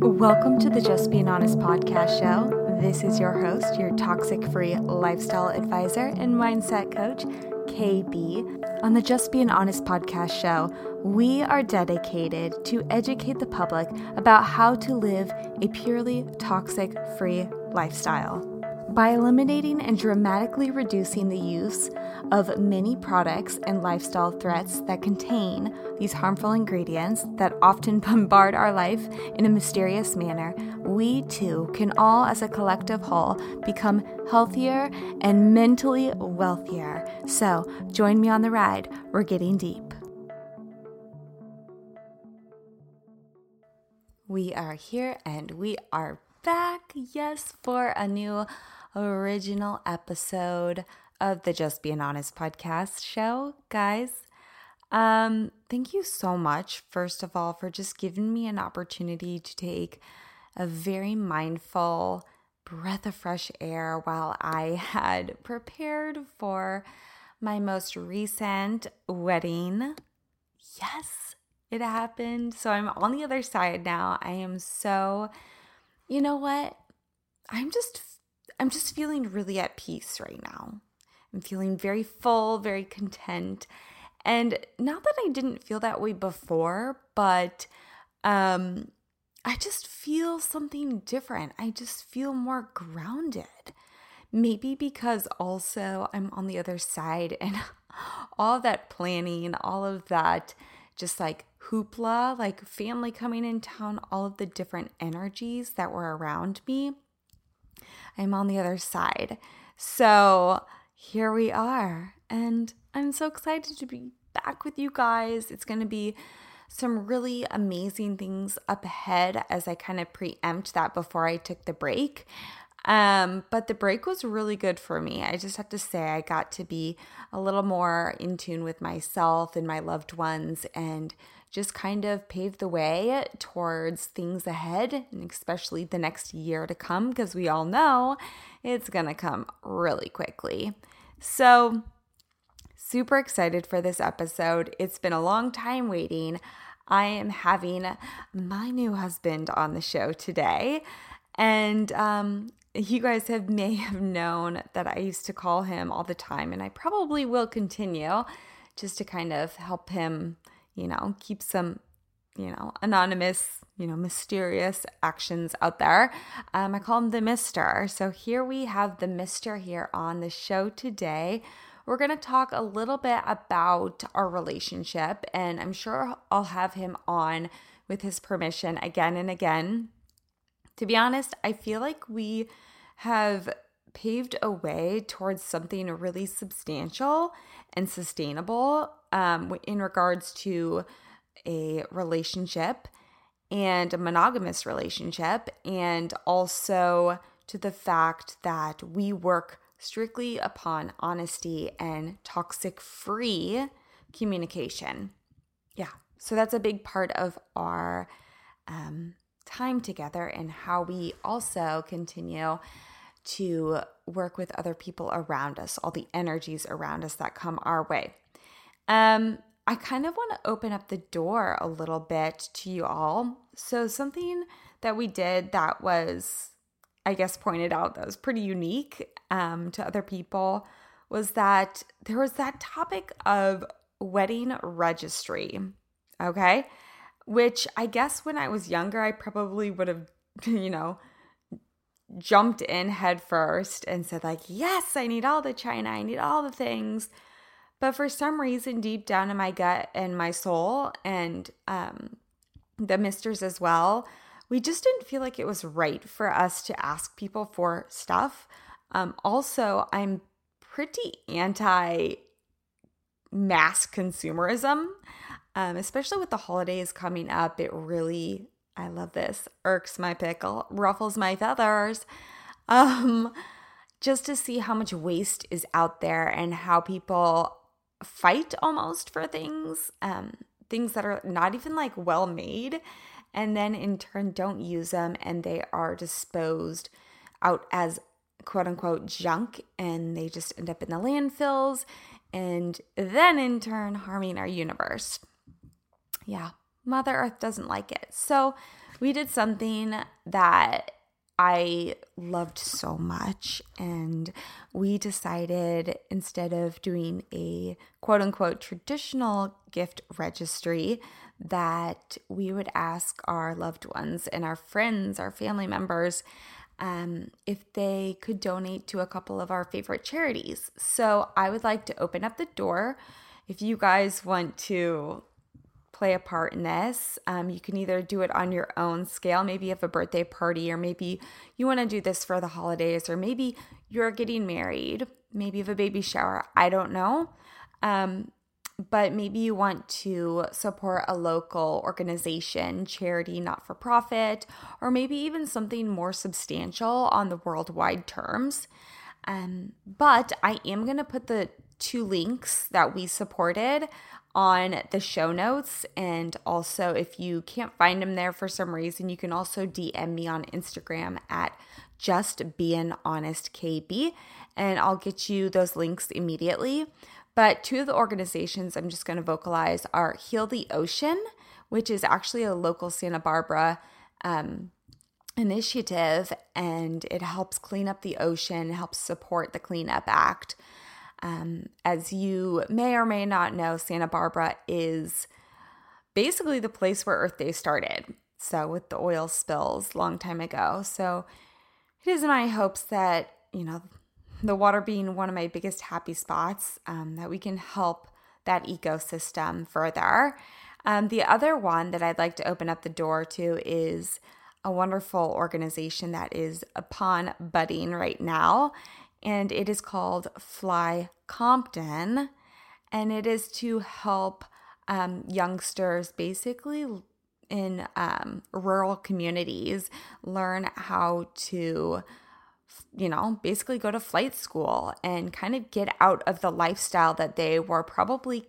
Welcome to the Just Being Honest podcast show. This is your host, your toxic free lifestyle advisor and mindset coach, KB. On the Just Being Honest podcast show, we are dedicated to educate the public about how to live a purely toxic free lifestyle. By eliminating and dramatically reducing the use of many products and lifestyle threats that contain these harmful ingredients that often bombard our life in a mysterious manner, we too can all, as a collective whole, become healthier and mentally wealthier. So, join me on the ride. We're getting deep. We are here and we are back, yes, for a new original episode of the Just Be Being Honest podcast show, guys. Um, thank you so much, first of all, for just giving me an opportunity to take a very mindful breath of fresh air while I had prepared for my most recent wedding. Yes, it happened. So I'm on the other side now. I am so, you know what? I'm just I'm just feeling really at peace right now. I'm feeling very full, very content. And not that I didn't feel that way before, but um I just feel something different. I just feel more grounded. Maybe because also I'm on the other side and all that planning, all of that just like hoopla, like family coming in town, all of the different energies that were around me I'm on the other side. So here we are. And I'm so excited to be back with you guys. It's going to be some really amazing things up ahead as I kind of preempt that before I took the break. Um, but the break was really good for me. I just have to say, I got to be a little more in tune with myself and my loved ones and just kind of pave the way towards things ahead, and especially the next year to come, because we all know it's to come really quickly. So, super excited for this episode. It's been a long time waiting. I am having my new husband on the show today. And um, you guys have may have known that I used to call him all the time, and I probably will continue just to kind of help him you know, keep some, you know, anonymous, you know, mysterious actions out there. Um, I call him the Mister. So here we have the Mister here on the show today. We're going to talk a little bit about our relationship, and I'm sure I'll have him on with his permission again and again. To be honest, I feel like we have paved a way towards something really substantial and sustainable um, in regards to a relationship and a monogamous relationship, and also to the fact that we work strictly upon honesty and toxic free communication. Yeah, so that's a big part of our um, time together and how we also continue to work with other people around us, all the energies around us that come our way. Um, I kind of want to open up the door a little bit to you all. So, something that we did that was, I guess, pointed out that was pretty unique um, to other people was that there was that topic of wedding registry. Okay. Which I guess when I was younger, I probably would have, you know, jumped in head first and said, like, yes, I need all the china, I need all the things. But for some reason, deep down in my gut and my soul, and um, the misters as well, we just didn't feel like it was right for us to ask people for stuff. Um, also, I'm pretty anti mass consumerism, um, especially with the holidays coming up. It really, I love this, irks my pickle, ruffles my feathers. Um, just to see how much waste is out there and how people fight almost for things, um, things that are not even like well made, and then in turn don't use them and they are disposed out as quote unquote junk and they just end up in the landfills and then in turn harming our universe. Yeah, Mother Earth doesn't like it. So we did something that I loved so much. And we decided instead of doing a quote unquote traditional gift registry, that we would ask our loved ones and our friends, our family members, um, if they could donate to a couple of our favorite charities. So I would like to open up the door. If you guys want to play a part in this. Um, you can either do it on your own scale. Maybe you have a birthday party, or maybe you want to do this for the holidays, or maybe you're getting married. Maybe you have a baby shower. I don't know. Um, but maybe you want to support a local organization, charity, not for profit, or maybe even something more substantial on the worldwide terms. Um, but I am going to put the two links that we supported on the show notes. And also, if you can't find them there for some reason, you can also DM me on Instagram at just being honest KB, and I'll get you those links immediately. But two of the organizations I'm just going to vocalize are Heal the Ocean, which is actually a local Santa Barbara um, initiative, and it helps clean up the ocean, helps support the Cleanup Act. Um, as you may or may not know, Santa Barbara is basically the place where Earth Day started. So, with the oil spills long time ago. So, it is my hopes that, you know, the water being one of my biggest happy spots, um, that we can help that ecosystem further. Um, the other one that I'd like to open up the door to is a wonderful organization that is upon budding right now and it is called Fly Compton, and it is to help um, youngsters basically in um, rural communities learn how to you know, basically go to flight school and kind of get out of the lifestyle that they were probably,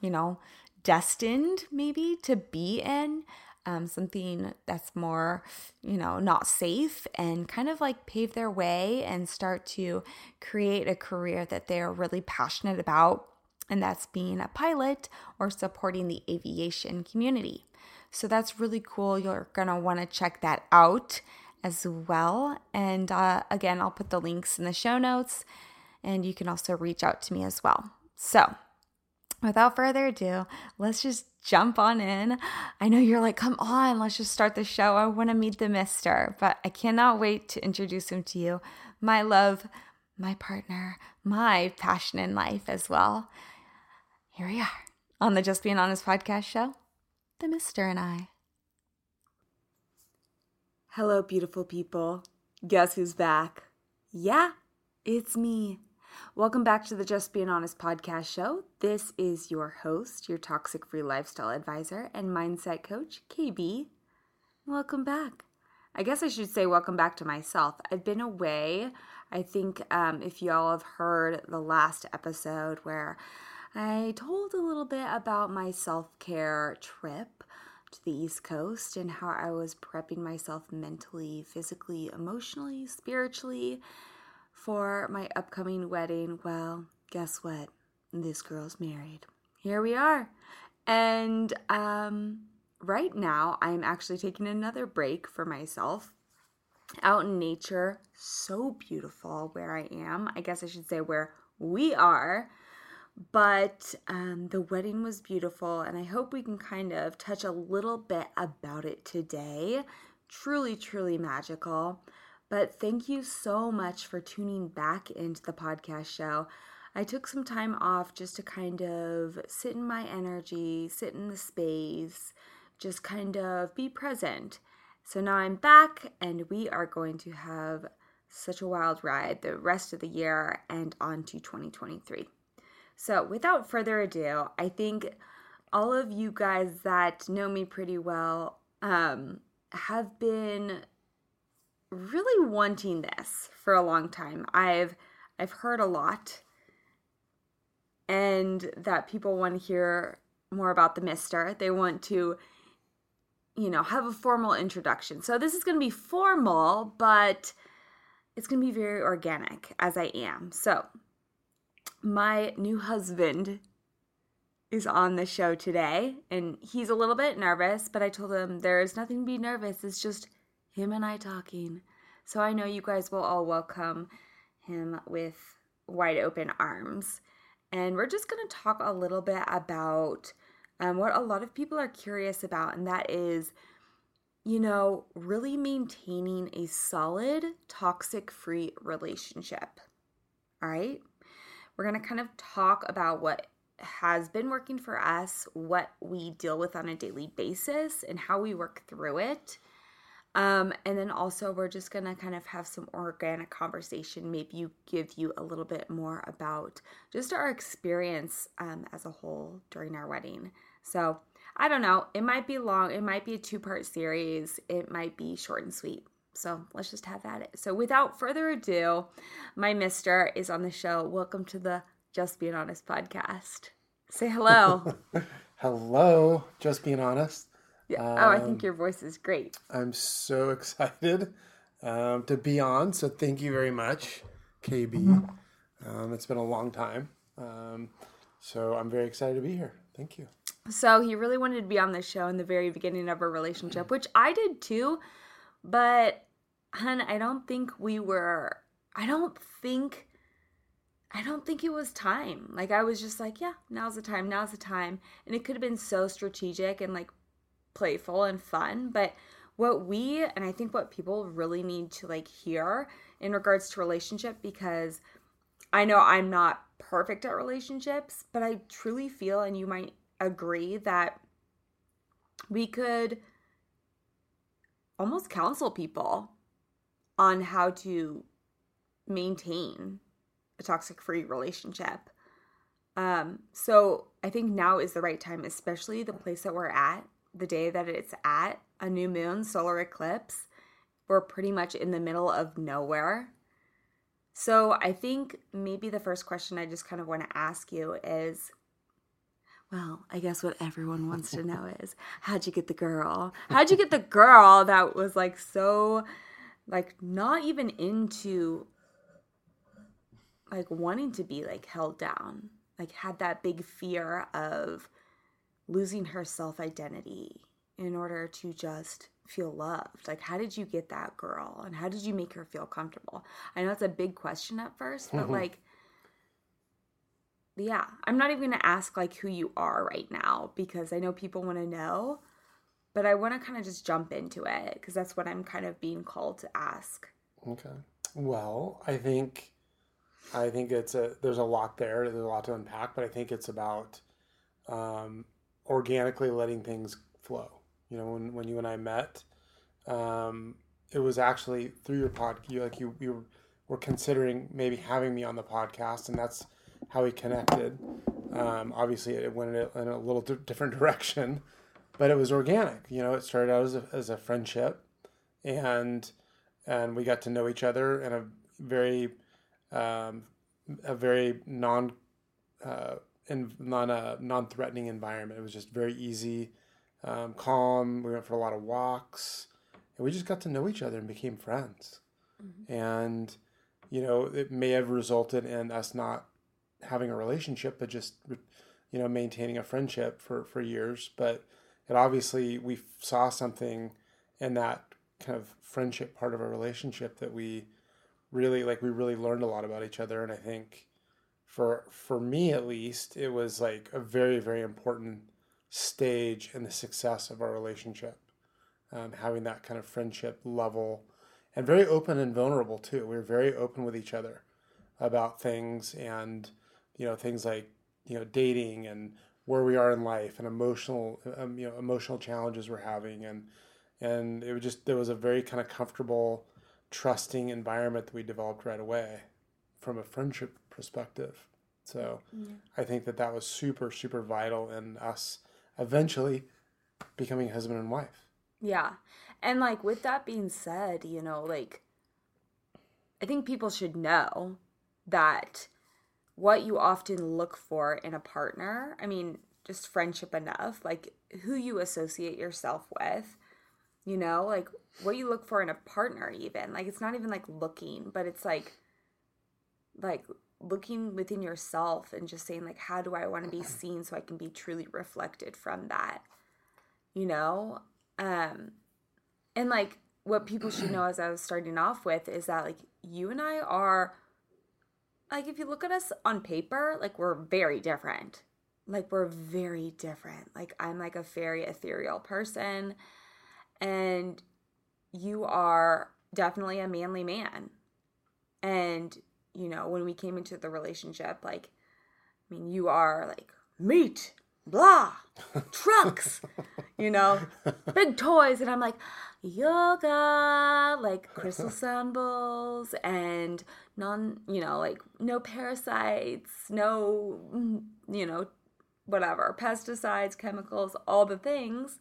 you know, destined maybe to be in um, something that's more, you know, not safe and kind of like pave their way and start to create a career that they're really passionate about. And that's being a pilot or supporting the aviation community. So that's really cool. You're going to want to check that out as well. And uh, again, I'll put the links in the show notes and you can also reach out to me as well. So, without further ado, let's just jump on in. I know you're like, come on, let's just start the show. I want to meet the mister, but I cannot wait to introduce him to you. My love, my partner, my passion in life as well. Here we are on the Just Being Honest podcast show, the mister and I. Hello, beautiful people. Guess who's back? Yeah, it's me. Welcome back to the Just Be Being Honest podcast show. This is your host, your toxic free lifestyle advisor and mindset coach, KB. Welcome back. I guess I should say welcome back to myself. I've been away. I think um, if y'all have heard the last episode where I told a little bit about my self care trip to the East Coast and how I was prepping myself mentally, physically, emotionally, spiritually for my upcoming wedding. Well, guess what? This girl's married. Here we are. And um, right now, I'm actually taking another break for myself out in nature. So beautiful where I am. I guess I should say where we are. But um, the wedding was beautiful, and I hope we can kind of touch a little bit about it today. Truly, truly magical. But thank you so much for tuning back into the podcast show. I took some time off just to kind of sit in my energy, sit in the space, just kind of be present. So now I'm back, and we are going to have such a wild ride the rest of the year and on to 2023. So, without further ado, I think all of you guys that know me pretty well um, have been really wanting this for a long time. I've I've heard a lot and that people want to hear more about the mister. They want to you know, have a formal introduction. So this is going to be formal, but it's going to be very organic as I am. So, my new husband is on the show today, and he's a little bit nervous, but I told him there's nothing to be nervous. It's just him and I talking. So I know you guys will all welcome him with wide open arms. And we're just going to talk a little bit about um, what a lot of people are curious about, and that is, you know, really maintaining a solid, toxic free relationship. All right. We're going to kind of talk about what has been working for us, what we deal with on a daily basis, and how we work through it. Um, and then also, we're just going to kind of have some organic conversation, maybe give you a little bit more about just our experience um, as a whole during our wedding. So, I don't know. It might be long, it might be a two part series, it might be short and sweet. So, let's just have at it. So, without further ado, my mister is on the show. Welcome to the Just Being Honest podcast. Say hello. hello, Just Being Honest. Yeah. Um, oh, I think your voice is great. I'm so excited um, to be on. So thank you very much, KB. Um, it's been a long time. Um, so I'm very excited to be here. Thank you. So he really wanted to be on this show in the very beginning of our relationship, which I did too. But, hun, I don't think we were, I don't think. I don't think it was time. Like I was just like, yeah, now's the time, now's the time. And it could have been so strategic and like playful and fun, but what we and I think what people really need to like hear in regards to relationship because I know I'm not perfect at relationships, but I truly feel and you might agree that we could almost counsel people on how to maintain a toxic free relationship. Um, so I think now is the right time, especially the place that we're at the day that it's at, a new moon, solar eclipse. We're pretty much in the middle of nowhere. So I think maybe the first question I just kind of want to ask you is well, I guess what everyone wants to know is how'd you get the girl? How'd you get the girl that was like so, like, not even into like wanting to be like held down, like, had that big fear of losing her self identity in order to just feel loved? Like, how did you get that girl? And how did you make her feel comfortable? I know it's a big question at first, but mm-hmm. like, yeah, I'm not even gonna ask like who you are right now because I know people want to know, but I want to kind of just jump into it because that's what I'm kind of being called to ask. Okay. Well, I think, I think it's a there's a lot there. There's a lot to unpack, but I think it's about um, organically letting things flow. You know, when, when you and I met, um, it was actually through your pod. You like you you were considering maybe having me on the podcast, and that's how we connected. Um, obviously, it went in a, in a little di- different direction, but it was organic. You know, it started out as a, as a friendship, and and we got to know each other in a very um, a very non uh, in non a non threatening environment. It was just very easy, um, calm. We went for a lot of walks, and we just got to know each other and became friends. Mm-hmm. And you know, it may have resulted in us not having a relationship, but just you know maintaining a friendship for for years. But it obviously we saw something in that kind of friendship part of a relationship that we really like we really learned a lot about each other and i think for for me at least, it was like a very very important stage in the success of our relationship. Um, having that kind of friendship level, and very open and vulnerable too. We were very open with each other about things, and you know things like you know dating and where we are in life and emotional um, you know emotional challenges we're having and and it was just there was a very kind of comfortable trusting environment that we developed right away from a friendship perspective. So yeah. I think that that was super, super vital in us eventually becoming husband and wife. Yeah. And like with that being said, you know, like I think people should know that what you often look for in a partner, I mean, just friendship enough, like who you associate yourself with, you know, like what you look for in a partner, even. Like it's not even like looking, but it's like, like looking within yourself and just saying like how do I want to be seen so I can be truly reflected from that. You know? Um and like what people should know as I was starting off with is that like you and I are like if you look at us on paper, like we're very different. Like we're very different. Like I'm like a very ethereal person and you are definitely a manly man. And you know, when we came into the relationship, like I mean, you are like meat, blah, trucks, you know, big toys and I'm like yoga, like crystal sound bowls and non, you know, like no parasites, no, mm, you know, whatever, pesticides, chemicals, all the things.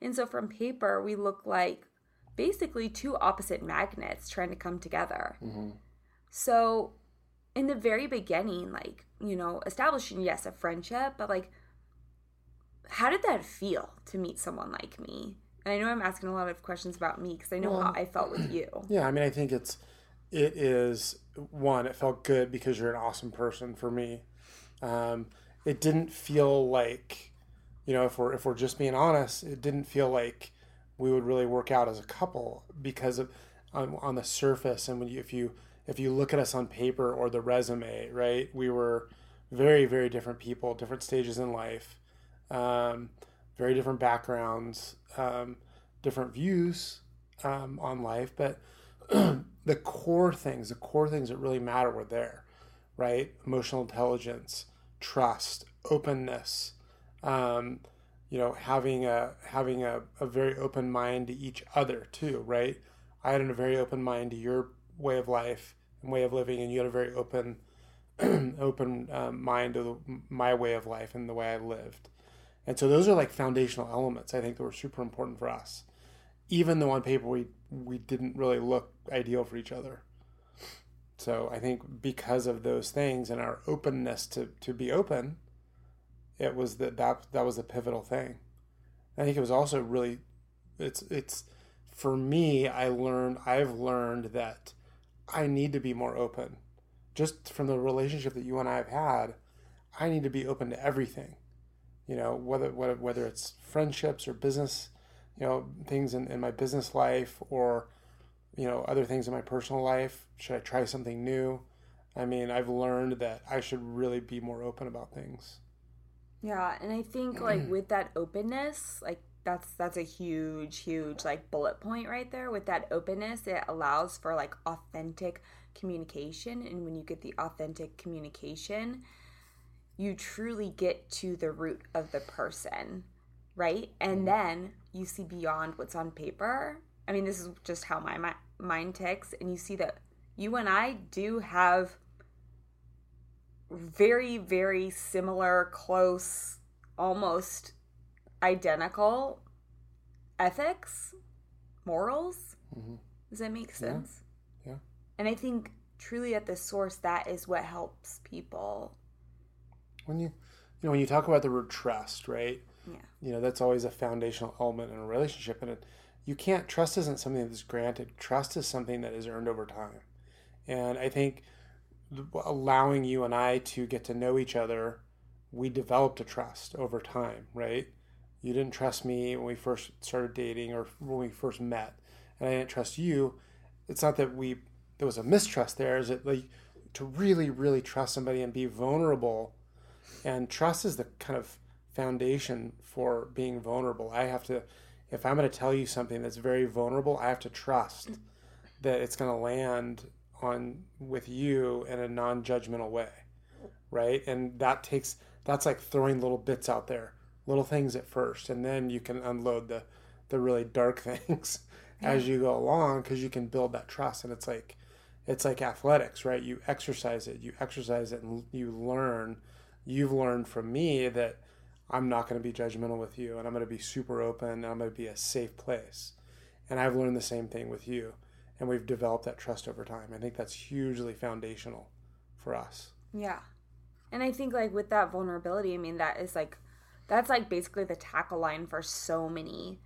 And so from paper, we look like basically two opposite magnets trying to come together. Mm-hmm. So in the very beginning, like, you know, establishing, yes, a friendship, but like, how did that feel to meet someone like me? And I know I'm asking a lot of questions about me because I know well, how I felt with you. Yeah, I mean, I think it's it is one. It felt good because you're an awesome person for me. Um, it didn't feel like, you know, if we're if we're just being honest, it didn't feel like we would really work out as a couple because of on, on the surface and when you if you if you look at us on paper or the resume, right, we were very very different people, different stages in life. Um, very different backgrounds, um, different views um, on life, but the core things, the core things that really matter were there, right? Emotional intelligence, trust, openness, um, you know, having a having a, a very open mind to each other too, right? I had a very open mind to your way of life and way of living, and you had a very open open um, mind to the, my way of life and the way I lived. And so those are like foundational elements I think that were super important for us. Even though on paper we we didn't really look ideal for each other. So I think because of those things and our openness to, to be open, it was that that that was a pivotal thing. I think it was also really it's it's for me I learned I've learned that I need to be more open. Just from the relationship that you and I have had, I need to be open to everything you know whether whether whether it's friendships or business you know things in, in my business life or you know other things in my personal life. Should i try something new? I mean i've learned that i should really be more open about things. Yeah and i think like with that openness like that's that's a huge huge like bullet point right there with that openness it allows for like authentic communication and when you get the authentic communication you truly get to the root of the person, right? And mm-hmm. then you see beyond what's on paper. I mean, this is just how my, my mind ticks, and you see that you and I do have very, very similar, close, almost identical ethics, morals. Mm-hmm. Does that make sense? Yeah. yeah. And I think truly at the source, that is what helps people when you you know when you talk about the word trust, right? Yeah. You know that's always a foundational element in a relationship, and it, you can't trust isn't something that is granted. Trust is something that is earned over time, and I think allowing you and I to get to know each other, we developed a trust over time, right? You didn't trust me when we first started dating or when we first met, and I didn't trust you. It's not that we there was a mistrust there. Is it like to really, really trust somebody and be vulnerable and trust is the kind of foundation for being vulnerable. I have to, if I'm going to tell you something that's very vulnerable, I have to trust that it's going to land on with you in a non-judgmental way, right? And that takes that's like throwing little bits out there, little things at first, and then you can unload the the really dark things yeah. as you go along because you can build that trust. And it's like it's like athletics, right? You exercise it, you exercise it, and you learn you've learned from me that I'm not going to be judgmental with you and I'm going to be super open and I'm going to be a safe place. And I've learned the same thing with you. And we've developed that trust over time. I think that's hugely foundational for us. Yeah. And I think, like, with that vulnerability, I mean, that is like, that's like basically the tackle line for so many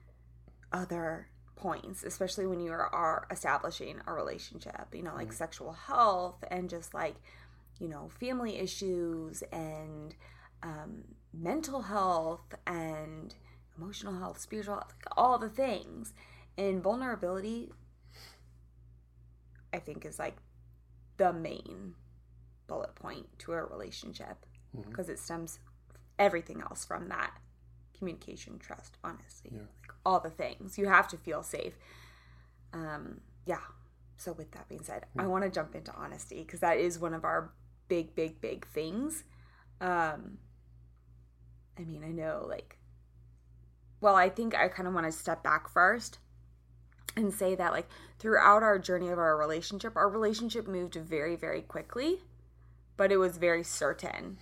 other points, especially when you are, establishing a relationship, you know, like mm-hmm. sexual health and just like you know, family issues and um, mental health and emotional health, spiritual health, like all the things. And vulnerability, I think, is like the main bullet point to a relationship because it stems everything else from that communication, trust, honestly, Yeah. like all the things. You have to feel safe. Um, yeah. So with that being said, I want to jump into honesty because that is one of our big, big, big things. Um, I mean, I know like, well, I think I kind of want to step back first and say that like throughout our journey of our relationship, our relationship moved very, very quickly, but it was very certain,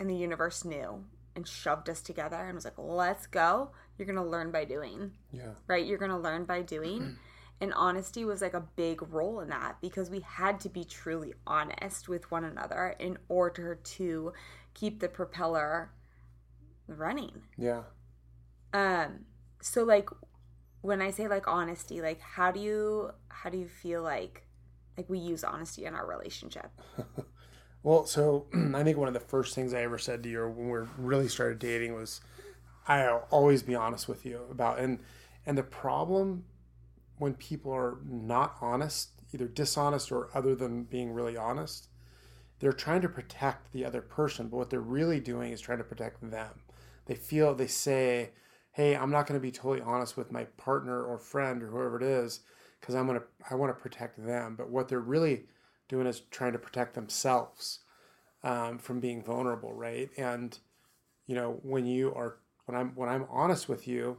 and the universe knew and shoved us together and was like, "Let's go. You're gonna learn by doing." Yeah. right? You're going to learn by doing. And honesty was like a big role in that because we had to be truly honest with one another in order to keep the propeller running. Yeah. Um so like when I say like honesty, like how do you how do you feel like like we use honesty in our relationship? Well, so I think one of the first things I ever said to you when we really started dating was, "I'll always be honest with you about." And and the problem when people are not honest, either dishonest or other than being really honest, they're trying to protect the other person, but what they're really doing is trying to protect them. They feel they say, "Hey, I'm not going to be totally honest with my partner or friend or whoever it is because I'm going to I want to protect them." But what they're really doing is trying to protect themselves um, from being vulnerable, right? And you know, when you are when I'm when I'm honest with you,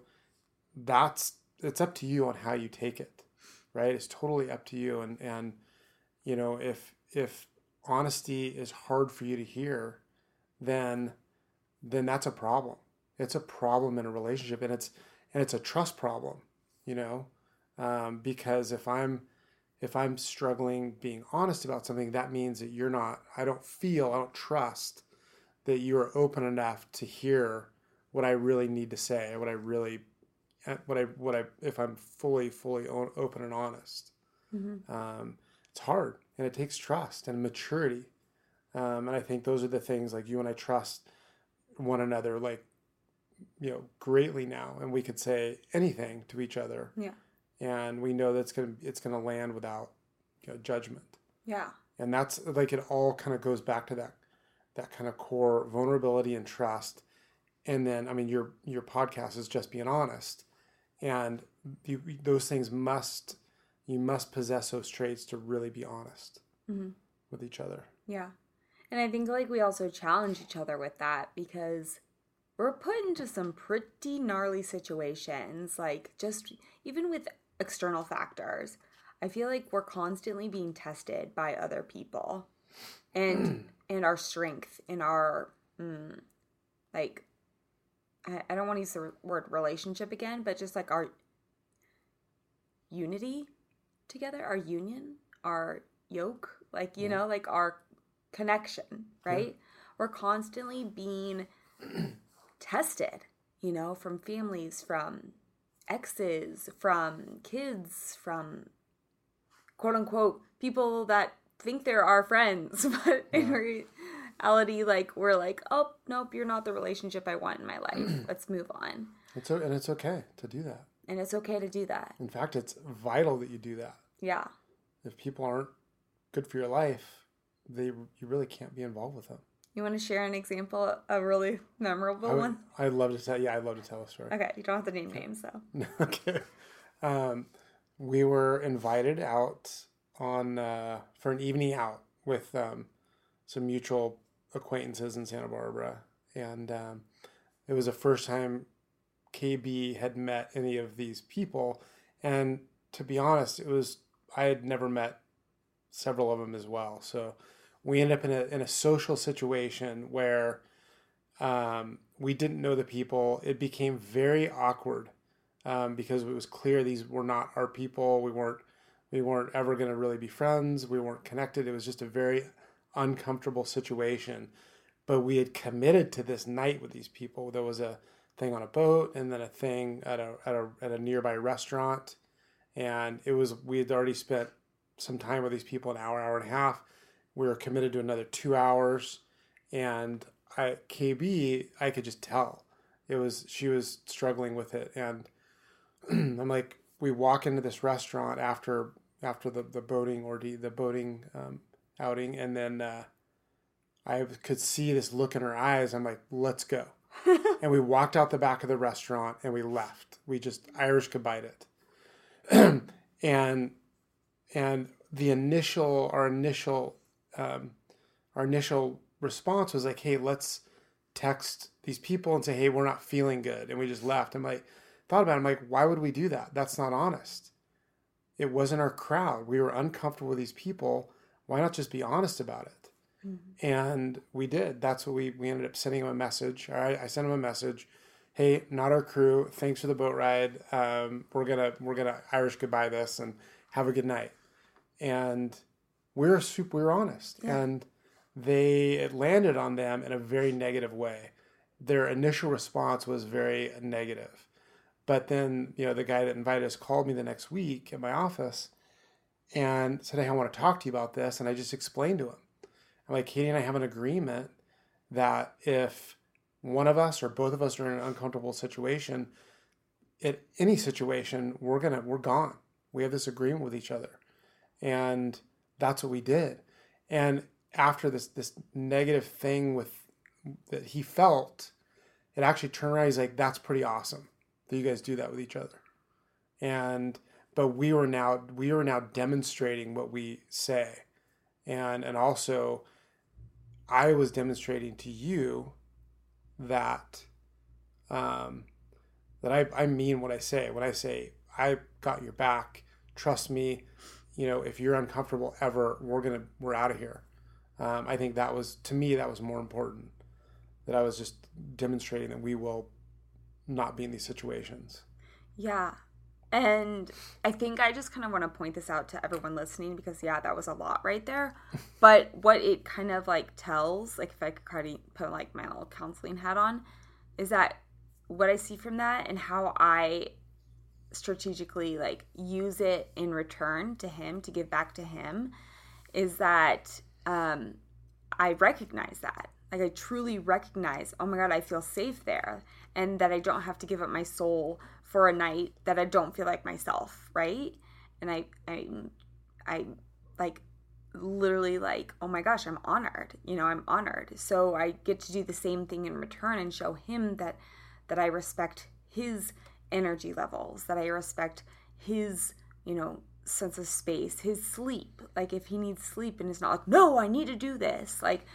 that's it's up to you on how you take it, right? It's totally up to you. And and you know, if if honesty is hard for you to hear, then then that's a problem. It's a problem in a relationship, and it's and it's a trust problem, you know, um, because if I'm if I'm struggling being honest about something, that means that you're not. I don't feel. I don't trust that you are open enough to hear what I really need to say, what I really, what I, what I, if I'm fully, fully open and honest. Um, it's hard and it takes trust and maturity. Um, and I think those are the things like you and I trust one another, like, you know, greatly now. And we could say anything to each other. Yeah. And we know that's going to, it's going to land without you know, judgment Yeah. and that's like it all kind of goes back to that that kind of core vulnerability and trust and then i mean your your podcast is just being honest and you, those things must you must possess those traits to really be honest Mhm. with each other Yeah. And I think like we also challenge each other with that because we're put into some pretty gnarly situations, like just even with external factors. I feel like we're constantly being tested by other people and and our strength in our mm, like I, I don't want to use the word relationship again, but just like our unity together, our union, our yoke, like you know, like our connection, right? We're constantly being tested, you know, from families, from exes, from kids, from quote unquote people that think they're our friends, but in reality, like we're like, oh nope, you're not the relationship I want in my life. Let's move on, it's o- and it's okay to do that. And it's okay to do that. in fact it's vital that you do that. Yeah, if people aren't good for your life they you really can't be involved with them you want to share an example, a really memorable I would, one? i'd love to tell yeah i'd love to tell a story Okay, you don't have to name names though. okay. Um, we were invited out on uh, for an evening out with um, some mutual acquaintances in Santa Barbara, and um, it was the first time KB had met any of these people. And to be honest, it was I had never met several of them as well. So we end up in a in a social situation where um, we didn't know the people. It became very awkward um, because it was clear these were not our people. We weren't we weren't ever going to really be friends. We weren't connected. It was just a very uncomfortable situation. But we had committed to this night with these people. There was a thing on a boat, and then a thing at a at a at a nearby restaurant, and it was we had already spent some time with these people, an hour, hour and a half, we were committed to another two hours, and I KB I could just tell it was she was struggling with it, and I'm like, we walk into this restaurant after after the the boating or the, the boating um, outing, and then uh, I could see this look in her eyes. I'm like, let's go. and we walked out the back of the restaurant and we left. We just Irish goodbye it. and and the initial our initial um, our initial response was like, hey, let's text these people and say, hey, we're not feeling good, and we just left. I'm like, thought about it. I'm like, why would we do that? That's not honest. It wasn't our crowd. We were uncomfortable with these people. Why not just be honest about it? Mm-hmm. And we did. That's what we we ended up sending him a message. All right, I sent him a message. Hey, not our crew. Thanks for the boat ride. Um, we're gonna we're gonna Irish goodbye this and have a good night. And we are super we were honest. Yeah. And they it landed on them in a very negative way. Their initial response was very negative. But then, you know, the guy that invited us called me the next week at my office and said, Hey, I want to talk to you about this. And I just explained to him i'm like Katie and I have an agreement that if one of us or both of us are in an uncomfortable situation, in any situation, we're gonna we're gone. We have this agreement with each other, and that's what we did. And after this this negative thing with that he felt, it actually turned around. He's like, "That's pretty awesome that you guys do that with each other." And but we were now we were now demonstrating what we say, and and also I was demonstrating to you that um, that I, I mean what I say. When I say I got your back, trust me. You know, if you're uncomfortable ever, we're gonna we're out of here. Um, I think that was to me that was more important. That I was just demonstrating that we will not be in these situations. Yeah, and I think I just kind of want to point this out to everyone listening because, yeah, that was a lot right there. But what it kind of like tells, like if I could kind of put like my little counseling hat on, is that what I see from that and how I strategically like use it in return to him to give back to him is that um, I recognize that. Like I truly recognize, oh my God, I feel safe there. And that I don't have to give up my soul for a night that I don't feel like myself, right? And I I I like literally like, oh my gosh, I'm honored. You know, I'm honored. So I get to do the same thing in return and show him that that I respect his energy levels, that I respect his, you know, sense of space, his sleep. Like if he needs sleep and it's not like, no, I need to do this. Like,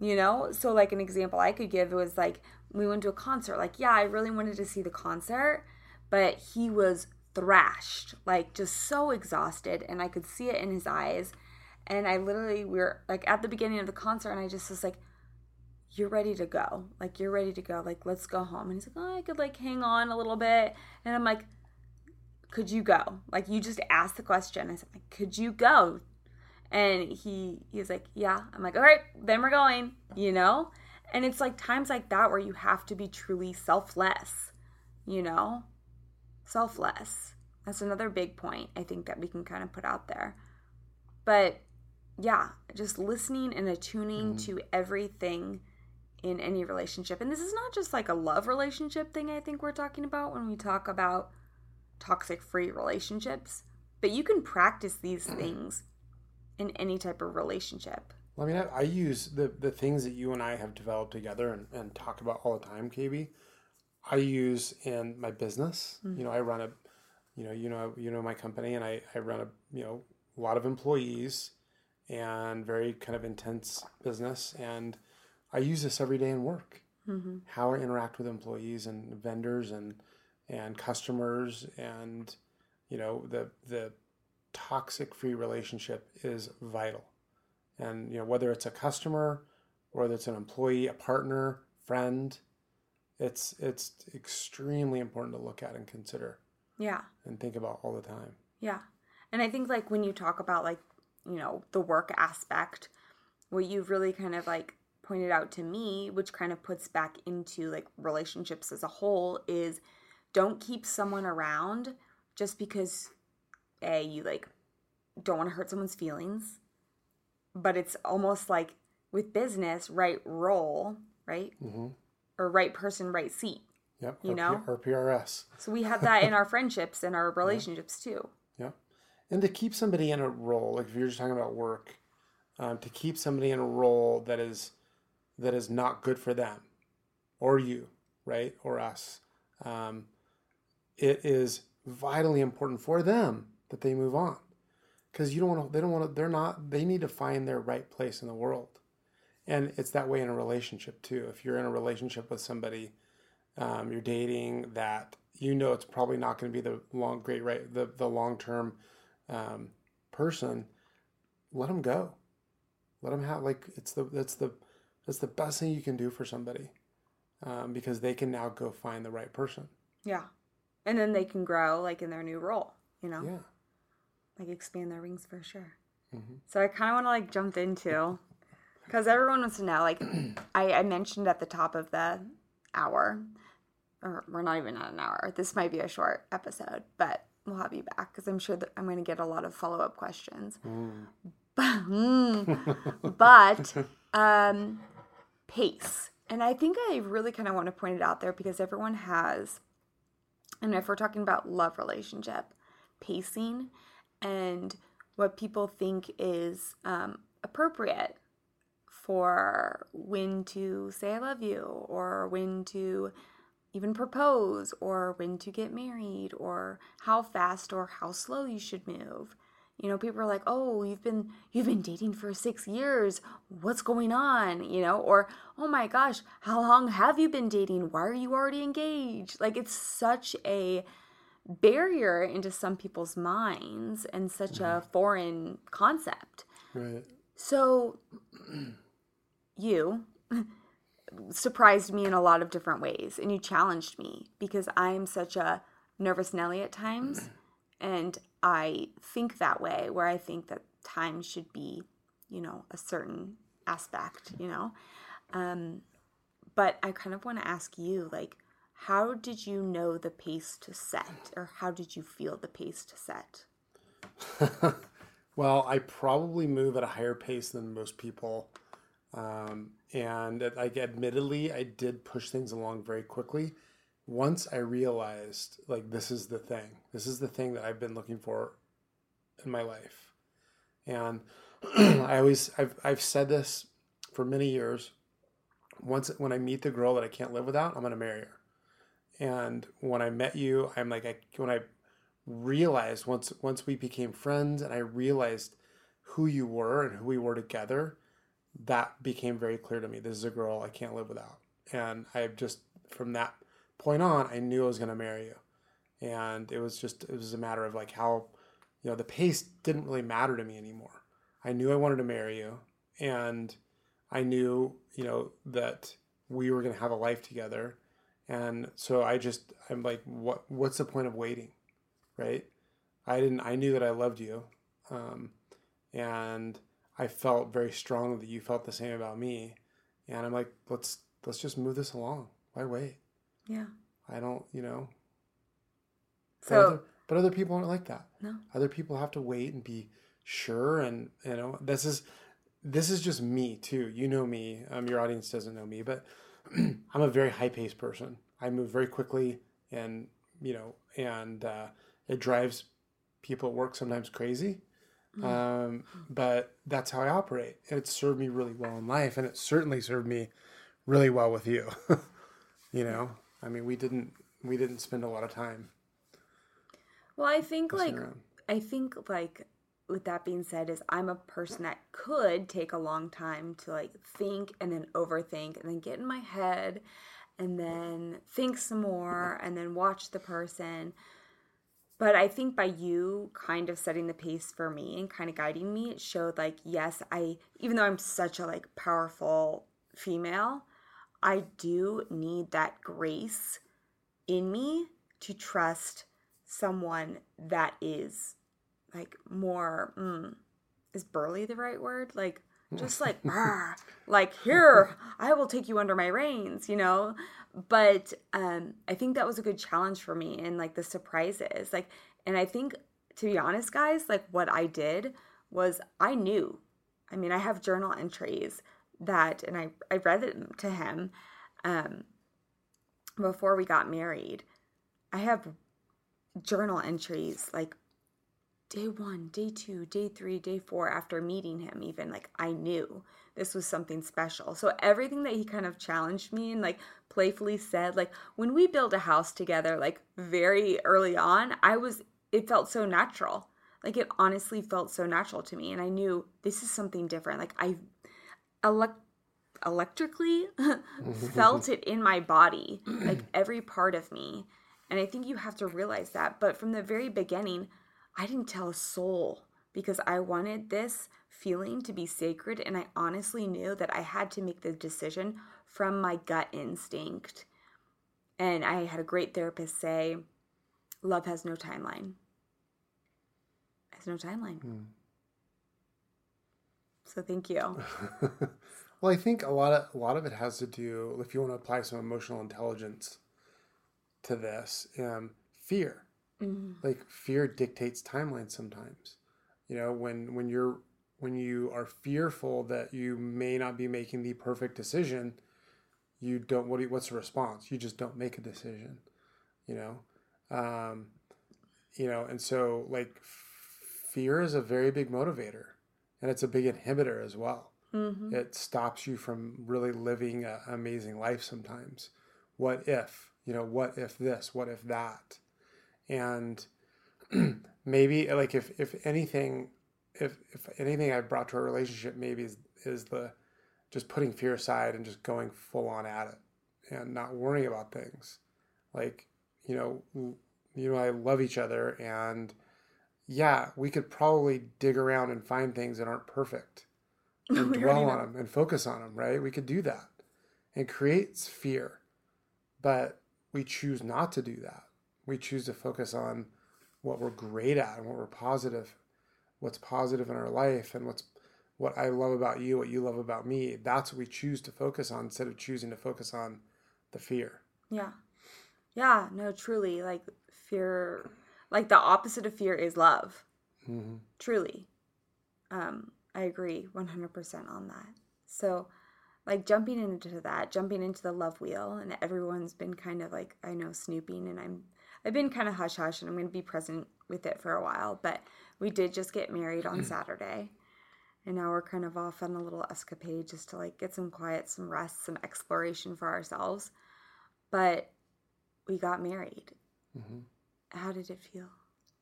you know, so like an example I could give was like we went to a concert. Like, yeah, I really wanted to see the concert, but he was thrashed, like just so exhausted, and I could see it in his eyes. And I literally, we were like at the beginning of the concert, and I just was like, You're ready to go. Like, you're ready to go. Like, let's go home. And he's like, Oh, I could like hang on a little bit. And I'm like, Could you go? Like, you just asked the question. I said, like, Could you go? And he he's like, Yeah. I'm like, All right, then we're going, you know? And it's like times like that where you have to be truly selfless, you know? selfless. That's another big point I think that we can kind of put out there. But yeah, just listening and attuning mm-hmm. to everything in any relationship. And this is not just like a love relationship thing I think we're talking about when we talk about toxic free relationships, but you can practice these things in any type of relationship. Well, I mean, I, I, use the, the things that you and I have developed together and, and talk about all the time, KB. I use in my business. Mm-hmm. You know, I run a, you know, you know, you know my company, and I I run a you know a lot of employees, and very kind of intense business, and I use this every day in work. Mm-hmm. How I interact with employees and vendors and and customers, and you know the the toxic free relationship is vital, and you know whether it's a customer, whether it's an employee, a partner, friend it's it's extremely important to look at and consider. Yeah. And think about all the time. Yeah. And I think like when you talk about like, you know, the work aspect, what you've really kind of like pointed out to me, which kind of puts back into like relationships as a whole, is don't keep someone around just because a you like don't want to hurt someone's feelings but it's almost like with business, right role, right? Or right person, right seat. Yep. You or, know? P- or PRS. So we have that in our friendships and our relationships too. Yep. And to keep somebody in a role, like if you're just talking about work, um, to keep somebody in a role that is that is not good for them, or you, right, or us, um, it is vitally important for them that they move on, because you don't want to. They don't want to. They're not. They need to find their right place in the world, and it's that way in a relationship too. If you're in a relationship with somebody, um, you're dating that you know it's probably not going to be the long great right the the long term um, person, let them go. Let them have like it's the that's the that's the best thing you can do for somebody, um, because they can now go find the right person. Yeah. And then they can grow like in their new role, you know? Yeah. Like expand their wings for sure. Mhm. So I kind of want to like jump into because everyone wants to know. Like I, I mentioned at the top of the hour, or we're not even at an hour. This might be a short episode, but we'll have you back because I'm sure that I'm going to get a lot of follow up questions. Mm. but um, pace, and I think I really kind of want to point it out there because everyone has, and if we're talking about love relationship, pacing, and what people think is um, appropriate for when to say I love you or when to even propose or when to get married or how fast or how slow you should move. You know, people are like, "Oh, you've been you've been dating for 6 years. What's going on?" You know, or, "Oh my gosh, how long have you been dating? Why are you already engaged?" Like it's such a barrier into some people's minds and such a foreign concept. Right. So, you surprised me in a lot of different ways, and you challenged me because I'm such a nervous Nelly at times, and I think that way, where I think that time should be, you know, a certain aspect, you know. Um, but I kind of want to ask you, like, how did you know the pace to set, or how did you feel the pace to set? Well, I probably move at a higher pace than most people. Um, and like admittedly, I did push things along very quickly. Once I realized like this is the thing. This is the thing that I've been looking for in my life. And I always I've I've said this for many years. Once when I meet the girl that I can't live without, I'm gonna marry her. And when I met you, I'm like I when I realized once once we became friends and I realized who you were and who we were together, that became very clear to me. This is a girl I can't live without. And I've just from that point on, I knew I was gonna marry you. And it was just it was a matter of like how you know, the pace didn't really matter to me anymore. I knew I wanted to marry you and I knew, you know, that we were gonna have a life together. And so I just I'm like, what what's the point of waiting? right? I didn't. I knew that I loved you, um, and I felt very strongly that you felt the same about me. And I'm like, let's let's just move this along. Why wait? Yeah. I don't, you know. But So other, but other people aren't like that. No. Other people have to wait and be sure, and you know, this is this is just me too. You know me. Um, your audience doesn't know me, but I'm a very high paced person. I move very quickly, and you know, and uh, it drives people at work sometimes crazy. Um, but that's how I operate. And it's served me really well in life, and it certainly served me really well with you. you know, I mean, we didn't we didn't spend a lot of time Well, I think like around. I think like with that being said is I'm a person that could take a long time to like think and then overthink and then get in my head and then think some more and then watch the person. But I think by you kind of setting the pace for me and kind of guiding me, it showed like yes, I even though I'm such a like powerful female, I do need that grace in me to trust someone that is like more mm, is burly the right word? Like just like like here i will take you under my reins you know? But um i think that was a good challenge for me and like the surprises. Like and i think to be honest guys like what i did was i knew. I mean, I have journal entries that, and I, I read it to him um, before we got married. I have journal entries like day one, day two, day three, day four after meeting him, even like I knew this was something special. So everything that he kind of challenged me and like playfully said, like when we built a house together, like very early on, I was, it felt so natural. Like it honestly felt so natural to me. And I knew this is something different. Like I elect, electrically felt it in my body, like every part of me. And I think you have to realize that. But from the very beginning, I didn't tell a soul because I wanted this feeling to be sacred. And I honestly knew that I had to make the decision from my gut instinct. And I had a great therapist say, love has no timeline. Has no timeline. Hmm. So thank you. well, I think a lot of a lot of it has to do if you want to apply some emotional intelligence to this, um, fear. Mm-hmm. Like fear dictates timelines sometimes. You know, when when you're when you are fearful that you may not be making the perfect decision, you don't. What do you, what's the response? You just don't make a decision. You know, um, you know, and so like fear is a very big motivator, and it's a big inhibitor as well. Mm-hmm. It stops you from really living an amazing life sometimes. What if? You know, what if this? What if that? And maybe like if if anything if if anything I've brought to a relationship maybe is is the just putting fear aside and just going full on at it and not worrying about things. Like, you know, you know, I love each other and yeah, we could probably dig around and find things that aren't perfect and dwell on them and focus on them, right? We could do that. It creates fear, but we choose not to do that. We choose to focus on what we're great at and what we're positive, what's positive in our life and what's what I love about you, what you love about me. That's what we choose to focus on instead of choosing to focus on the fear. Yeah. Yeah, no, truly. Like fear like the opposite of fear is love. hmm Truly. Um, I agree 100% on that. So, like jumping into that, jumping into the love wheel, and everyone's been kind of like, I know, snooping, and I'm, I've been kind of hush hush, and I'm going to be present with it for a while. But we did just get married on Saturday, and now we're kind of off on a little escapade just to like get some quiet, some rest, some exploration for ourselves. But we got married. hmm How did it feel?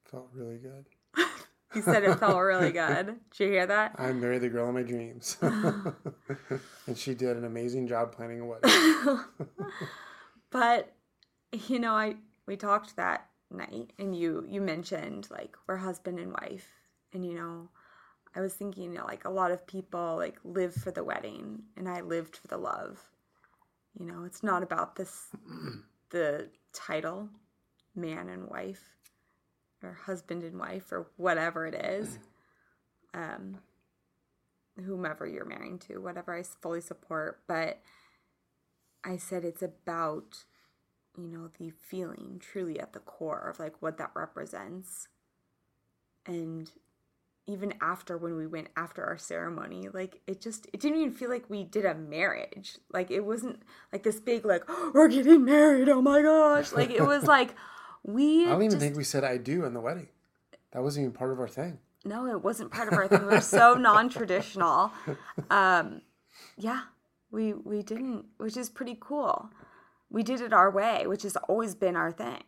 Felt really good. he said it felt really good. Did you hear that? I married the girl of my dreams. and she did an amazing job planning a wedding. but you know, I we talked that night and you you mentioned like we're husband and wife and you know, I was thinking you know, like a lot of people like live for the wedding and I lived for the love. You know, it's not about this the title man and wife or husband and wife or whatever it is. Um whomever you're marrying to, whatever I fully support, but I said it's about, you know, the feeling truly at the core of like what that represents. And even after when we went after our ceremony, like it just it didn't even feel like we did a marriage. Like it wasn't like this big like we're getting married. Oh my gosh! Like it was like we. I don't even just- think we said I do in the wedding. That wasn't even part of our thing. no, it wasn't part of our thing. We were so non-traditional. Um, yeah, we we didn't, which is pretty cool. We did it our way, which has always been our thing.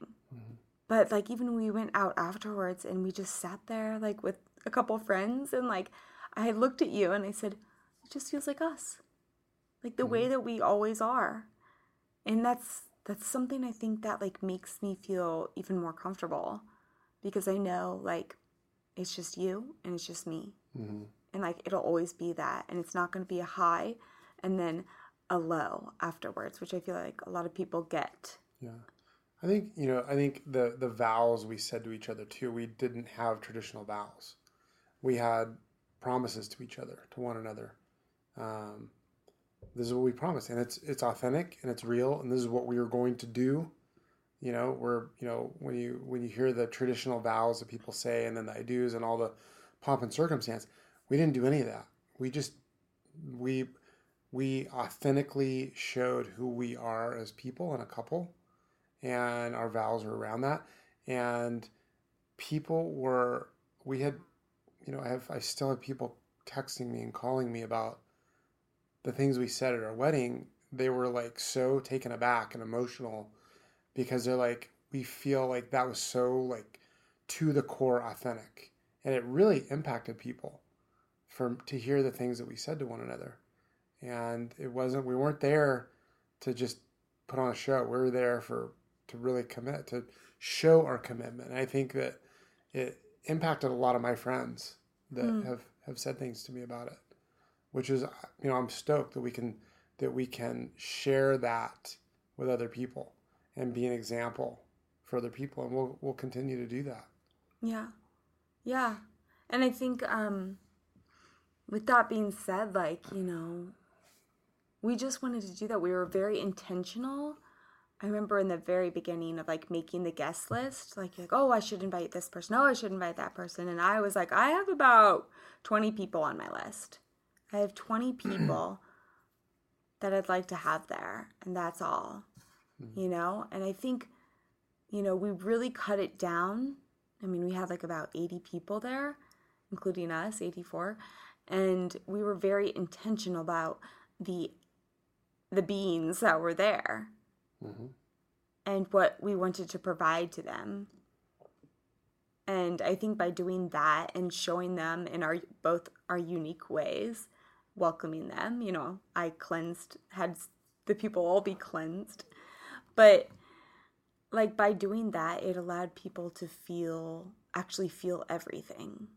But like even we went out afterwards and we just sat there like with a couple friends and like I looked at you and I said, it just feels like us. Like the way that we always are. And that's that's something I think that like makes me feel even more comfortable because I know like it's just you and it's just me. hmm And like it'll always be that. And it's not going to be a high and then a low afterwards, which I feel like a lot of people get. Yeah. I think, you know, I think the the vows we said to each other too, we didn't have traditional vows. We had promises to each other, to one another. Um, this is what we promised, and it's it's authentic and it's real, and this is what we are going to do. You know, we're you know when you when you hear the traditional vows that people say, and then the I do's and all the pomp and circumstance, we didn't do any of that. we just we we authentically showed who we are as people and a couple and our vows are around that and people were we had you know i have i still have people texting me and calling me about the things we said at our wedding they were like so taken aback and emotional because they're like we feel like that was so like to the core authentic. And it really impacted people for to hear the things that we said to one another. And it wasn't we weren't there to just put on a show. We were there for to really commit to show our commitment. And i think that it impacted a lot of my friends that mm. have have said things to me about it which is you know i'm stoked that we can that we can share that with other people and be an example for other people and we'll we'll continue to do that yeah yeah and i think um with that being said like you know we just wanted to do that. We were very intentional. I remember in the very beginning of like making the guest list, like like, oh, I should invite this person. Oh, I should invite that person. And I was like, I have about 20 people on my list. I have 20 people that I'd like to have there, and that's all. Mm-hmm. You know? And I think, you know, we really cut it down. I mean, we had like about 80 people there, including us, 84. And we were very intentional about the the beings that were there mm-hmm. and what we wanted to provide to them. And I think by doing that and showing them in our both our unique ways, welcoming them, you know, I cleansed, had the people all be cleansed. But like by doing that, it allowed people to feel, actually feel everything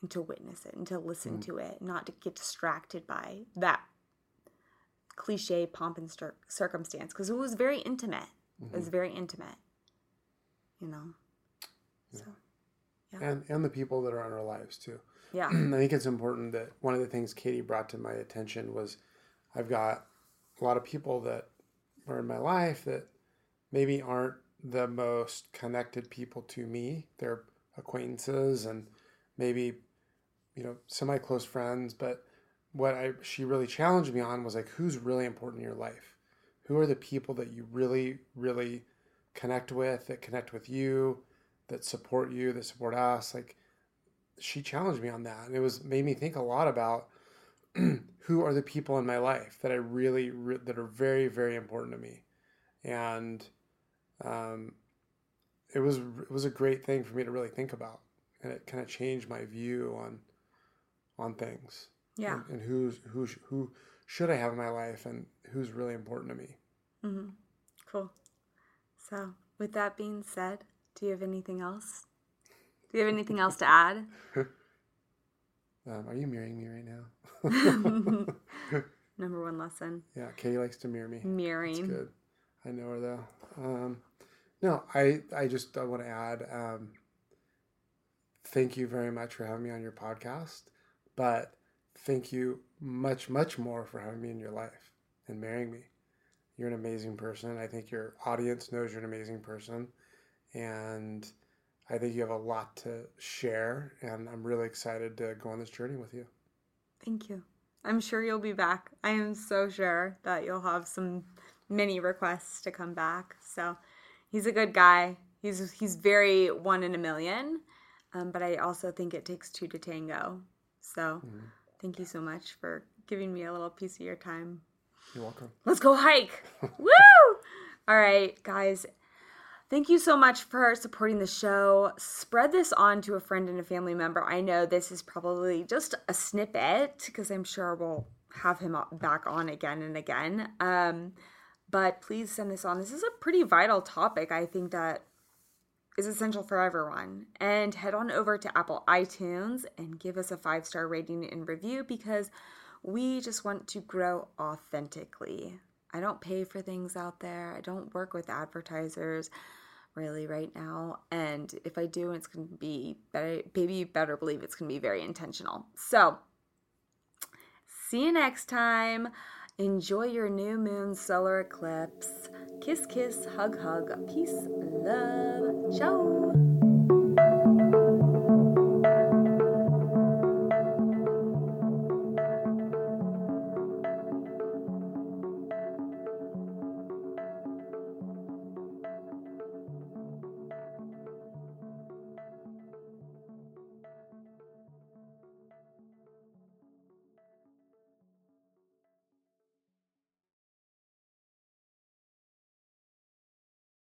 and to witness it and to listen mm-hmm. to it, not to get distracted by that cliche pomp and cir- circumstance because it was very intimate. Mm-hmm. It was mm-hmm. very intimate, you know. Yeah. So, yeah. And and the people that are in our lives too. Yeah. I think it's important that one of the things Katie brought to my attention was I've got a lot of people that are in my life that maybe aren't the most connected people to me. They're acquaintances and maybe you know semi close friends, but what I she really challenged me on was like who's really important in your life? Who are the people that you really really connect with, that connect with you, that support you, that support us? Like she challenged me on that and it was made me think a lot about who are the people in my life that I really re- that are very very important to me. And um it was it was a great thing for me to really think about and it kind of changed my view on on things. Yeah. And, and who's who who should I have in my life and who's really important to me. Mm-hmm. Cool. So, with that being said, do you have anything else? Do you have anything else to add? um, are you mirroring me right now? Number one lesson. Yeah, Katie likes to mirror me. Mirroring. That's good. I know her though. Um, no, I I just I want to add. Um, thank you very much for having me on your podcast. But thank you much, much more for having me in your life and marrying me. You're an amazing person. I think your audience knows you're an amazing person. And I think you have a lot to share. And I'm really excited to go on this journey with you. Thank you. I'm sure you'll be back. I am so sure that you'll have some many requests to come back. So he's a good guy. He's he's very one in a million. Um, but I also think it takes two to tango. So mm-hmm. Thank you so much for giving me a little piece of your time. You're welcome. Let's go hike. Woo! All right, guys. Thank you so much for supporting the show. Spread this on to a friend and a family member. I know this is probably just a snippet because I'm sure we'll have him back on again and again. Um, but please send this on. This is a pretty vital topic. I think that is essential for everyone. And head on over to Apple iTunes and give us a five star rating and review because we just want to grow authentically. I don't pay for things out there, I don't work with advertisers really right now. And if I do, it's going to be better, baby, you better believe it's going to be very intentional. So, see you next time. Enjoy your new moon solar eclipse. Kiss, kiss, hug, hug. Peace, love. Ciao.